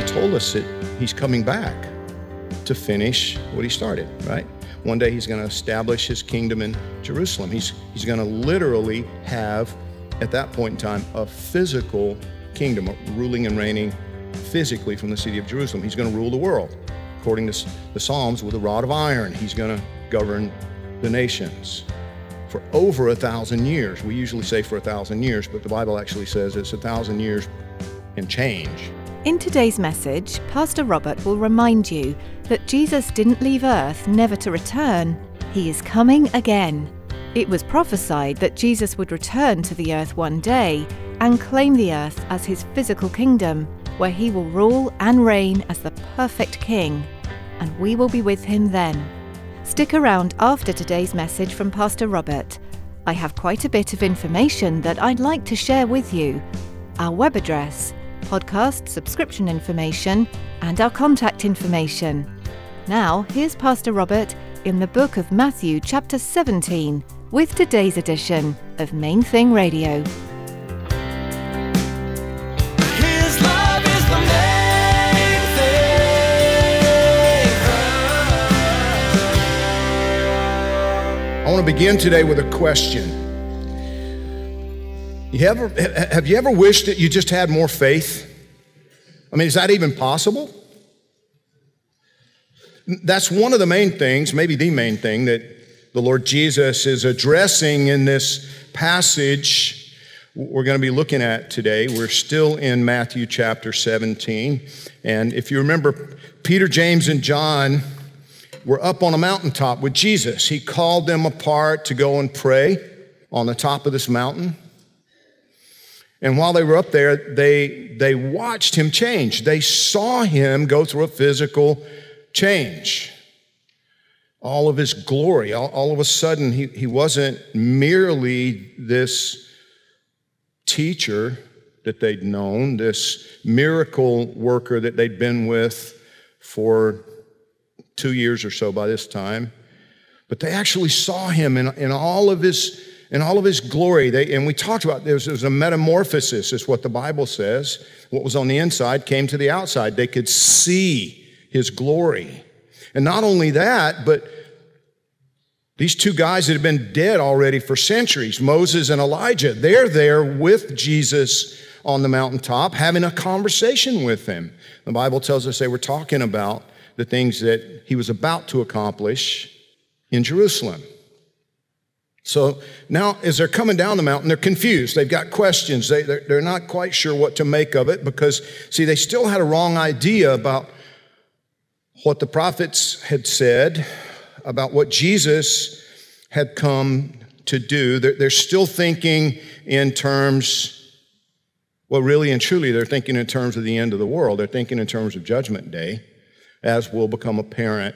He told us that he's coming back to finish what he started, right? One day he's going to establish his kingdom in Jerusalem. He's, he's going to literally have, at that point in time, a physical kingdom, ruling and reigning physically from the city of Jerusalem. He's going to rule the world. According to the Psalms, with a rod of iron, he's going to govern the nations for over a thousand years. We usually say for a thousand years, but the Bible actually says it's a thousand years and change. In today's message, Pastor Robert will remind you that Jesus didn't leave earth never to return. He is coming again. It was prophesied that Jesus would return to the earth one day and claim the earth as his physical kingdom, where he will rule and reign as the perfect king, and we will be with him then. Stick around after today's message from Pastor Robert. I have quite a bit of information that I'd like to share with you. Our web address, podcast subscription information, and our contact information. Now, here's Pastor Robert in the book of Matthew, chapter 17, with today's edition of Main Thing Radio. His love is the main thing. I want to begin today with a question. You ever, have you ever wished that you just had more faith? I mean, is that even possible? That's one of the main things, maybe the main thing, that the Lord Jesus is addressing in this passage we're going to be looking at today. We're still in Matthew chapter 17. And if you remember, Peter, James, and John were up on a mountaintop with Jesus. He called them apart to go and pray on the top of this mountain. And while they were up there, they, they watched him change. They saw him go through a physical change. All of his glory, all, all of a sudden, he, he wasn't merely this teacher that they'd known, this miracle worker that they'd been with for two years or so by this time. But they actually saw him in, in all of his in all of his glory. They, and we talked about this was a metamorphosis, is what the Bible says. What was on the inside came to the outside. They could see his glory. And not only that, but these two guys that have been dead already for centuries, Moses and Elijah, they're there with Jesus on the mountaintop having a conversation with him. The Bible tells us they were talking about the things that he was about to accomplish in Jerusalem. So now, as they're coming down the mountain, they're confused. They've got questions. They, they're, they're not quite sure what to make of it because, see, they still had a wrong idea about what the prophets had said, about what Jesus had come to do. They're, they're still thinking in terms, well, really and truly, they're thinking in terms of the end of the world. They're thinking in terms of Judgment Day, as will become apparent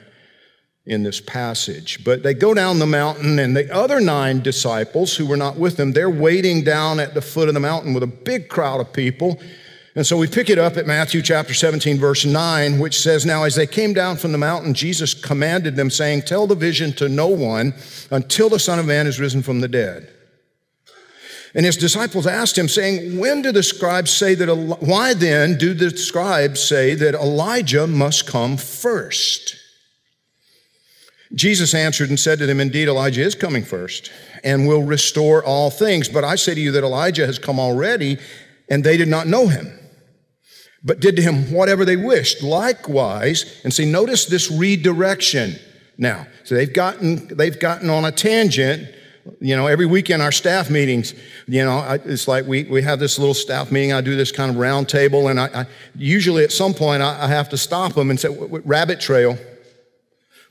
in this passage. But they go down the mountain, and the other nine disciples who were not with them, they're waiting down at the foot of the mountain with a big crowd of people. And so we pick it up at Matthew chapter 17, verse 9, which says, Now as they came down from the mountain, Jesus commanded them, saying, Tell the vision to no one until the Son of Man is risen from the dead. And his disciples asked him, saying, When do the scribes say that, why then do the scribes say that Elijah must come first? Jesus answered and said to them, Indeed, Elijah is coming first and will restore all things. But I say to you that Elijah has come already, and they did not know him, but did to him whatever they wished. Likewise, and see, notice this redirection now. So they've gotten, they've gotten on a tangent You know, every weekend our staff meetings, you know, I, it's like we, we have this little staff meeting. I do this kind of round table, and I, I usually at some point I, I have to stop them and say, "W- w- Rabbit trail.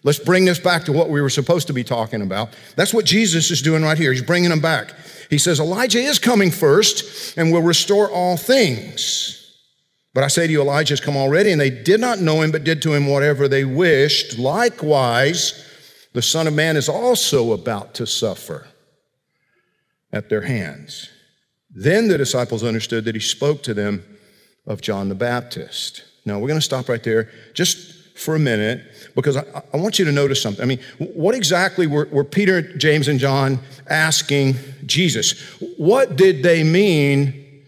Let's bring this back to what we were supposed to be talking about. That's what Jesus is doing right here. He's bringing them back. He says, Elijah is coming first and will restore all things. But I say to you, Elijah has come already, and they did not know him, but did to him whatever they wished. Likewise, the Son of Man is also about to suffer at their hands. Then the disciples understood that he spoke to them of John the Baptist. Now, we're going to stop right there just for a minute because I, I want you to notice something. I mean, what exactly were, were Peter, James, and John asking Jesus? What did they mean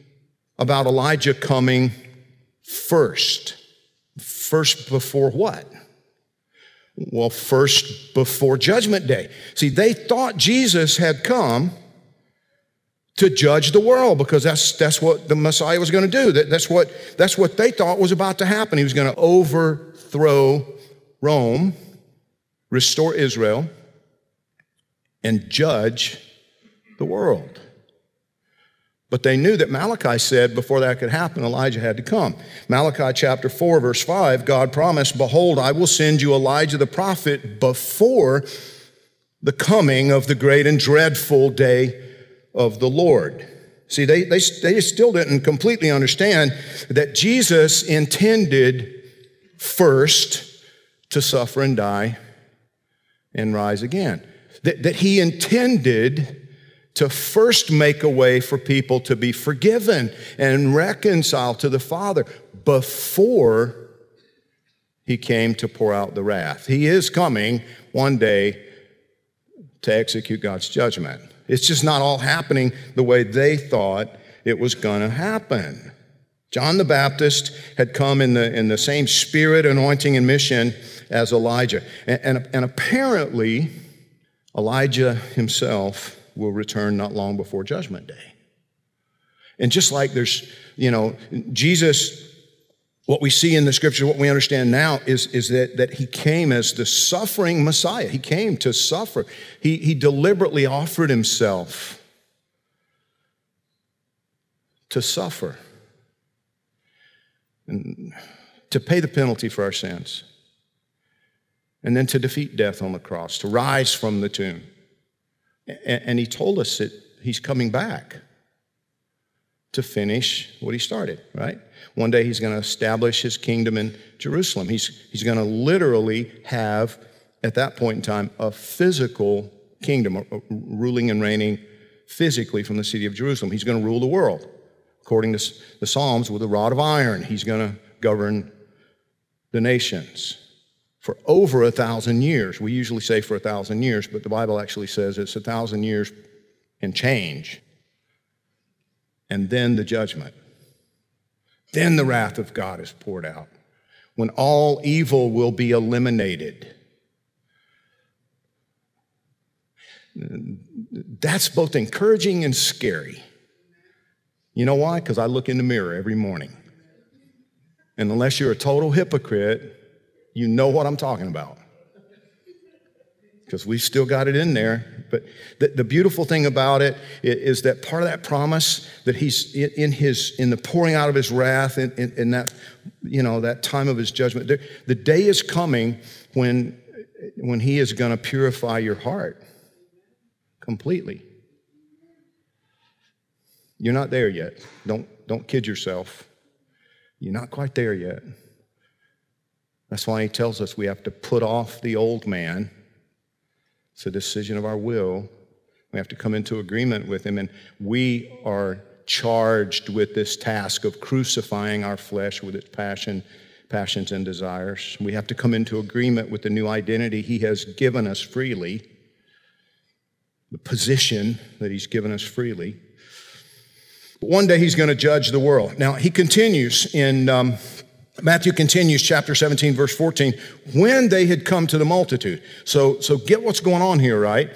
about Elijah coming first? First before what? Well, first before Judgment Day. See, they thought Jesus had come to judge the world because that's, that's what the Messiah was going to do. That, that's, what, that's what they thought was about to happen. He was going to overthrow Rome, restore Israel, and judge the world. But they knew that Malachi said before that could happen, Elijah had to come. Malachi chapter 4, verse 5, God promised, Behold, I will send you Elijah the prophet before the coming of the great and dreadful day of the Lord. See, they, they, they still didn't completely understand that Jesus intended first to suffer and die and rise again. That, that he intended to first make a way for people to be forgiven and reconciled to the Father before he came to pour out the wrath. He is coming one day to execute God's judgment. It's just not all happening the way they thought it was going to happen. John the Baptist had come in the, in the same spirit, anointing, and mission as Elijah. And, and, and apparently, Elijah himself will return not long before Judgment Day. And just like there's, you know, Jesus, what we see in the scripture, what we understand now is, is that, that he came as the suffering Messiah. He came to suffer. He, he deliberately offered himself to suffer and to pay the penalty for our sins, and then to defeat death on the cross, to rise from the tomb. And, he told us that he's coming back to finish what he started, right? One day he's going to establish his kingdom in Jerusalem. He's, he's going to literally have, at that point in time, a physical kingdom, uh, ruling and reigning physically from the city of Jerusalem. He's going to rule the world. According to the Psalms, with a rod of iron, he's going to govern the nations for over a thousand years. We usually say for a thousand years, but the Bible actually says it's a thousand years and change. And then the judgment. Then the wrath of God is poured out when all evil will be eliminated. That's both encouraging and scary. You know why? Because I look in the mirror every morning. And unless you're a total hypocrite, you know what I'm talking about. Because we still got it in there. But the, the beautiful thing about it is that part of that promise that he's in his in the pouring out of his wrath in, in, in that you know that time of his judgment. The, the day is coming when when he is going to purify your heart completely. You're not there yet. Don't, don't kid yourself. You're not quite there yet. That's why he tells us we have to put off the old man. It's a decision of our will. We have to come into agreement with him, and we are charged with this task of crucifying our flesh with its passion, passions and desires. We have to come into agreement with the new identity he has given us freely, the position that he's given us freely. One day he's going to judge the world. Now, he continues in um, Matthew continues, chapter 17, verse 14, when they had come to the multitude. So, so get what's going on here, right?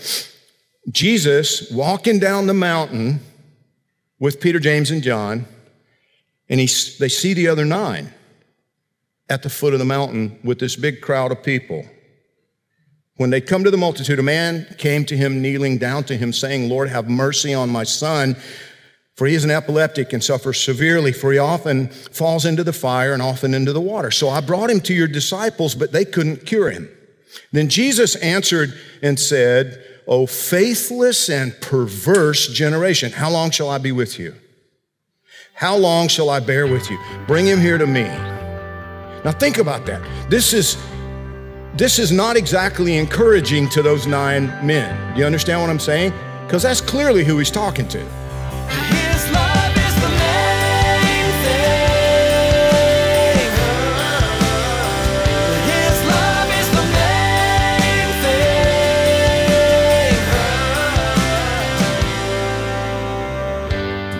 Jesus walking down the mountain with Peter, James, and John, and he, they see the other nine at the foot of the mountain with this big crowd of people. When they come to the multitude, a man came to him, kneeling down to him, saying, Lord, have mercy on my son, for he is an epileptic and suffers severely, for he often falls into the fire and often into the water. So I brought him to your disciples, but they couldn't cure him. Then Jesus answered and said, O faithless and perverse generation, how long shall I be with you? How long shall I bear with you? Bring him here to me. Now think about that. This is this is not exactly encouraging to those nine men. Do you understand what I'm saying? Because that's clearly who he's talking to.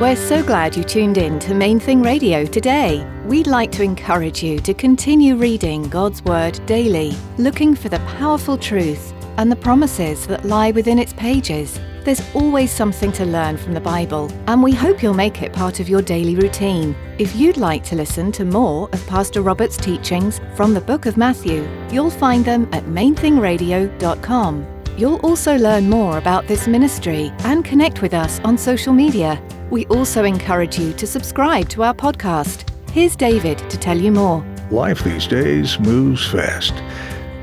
We're so glad you tuned in to Main Thing Radio today. We'd like to encourage you to continue reading God's Word daily, looking for the powerful truth and the promises that lie within its pages. There's always something to learn from the Bible, and we hope you'll make it part of your daily routine. If you'd like to listen to more of Pastor Robert's teachings from the book of Matthew, you'll find them at mainthingradio.com. You'll also learn more about this ministry and connect with us on social media. We also encourage you to subscribe to our podcast. Here's David to tell you more. Life these days moves fast.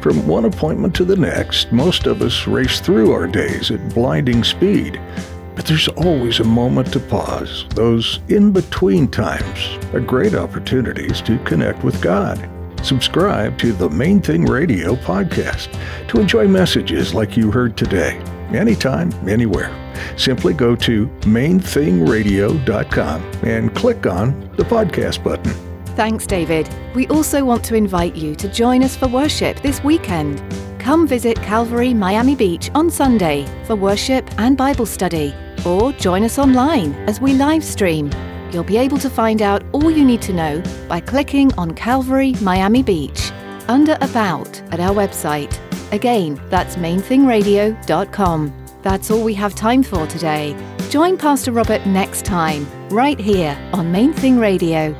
From one appointment to the next, most of us race through our days at blinding speed. But there's always a moment to pause. Those in between times are great opportunities to connect with God. Subscribe to the Main Thing Radio podcast to enjoy messages like you heard today, anytime, anywhere. Simply go to mainthingradio.com and click on the podcast button. Thanks, David. We also want to invite you to join us for worship this weekend. Come visit Calvary Miami Beach on Sunday for worship and Bible study, or join us online as we live stream. You'll be able to find out all you need to know by clicking on Calvary Miami Beach under About at our website. Again, that's mainthingradio.com. That's all we have time for today. Join Pastor Robert next time, right here on Main Thing Radio.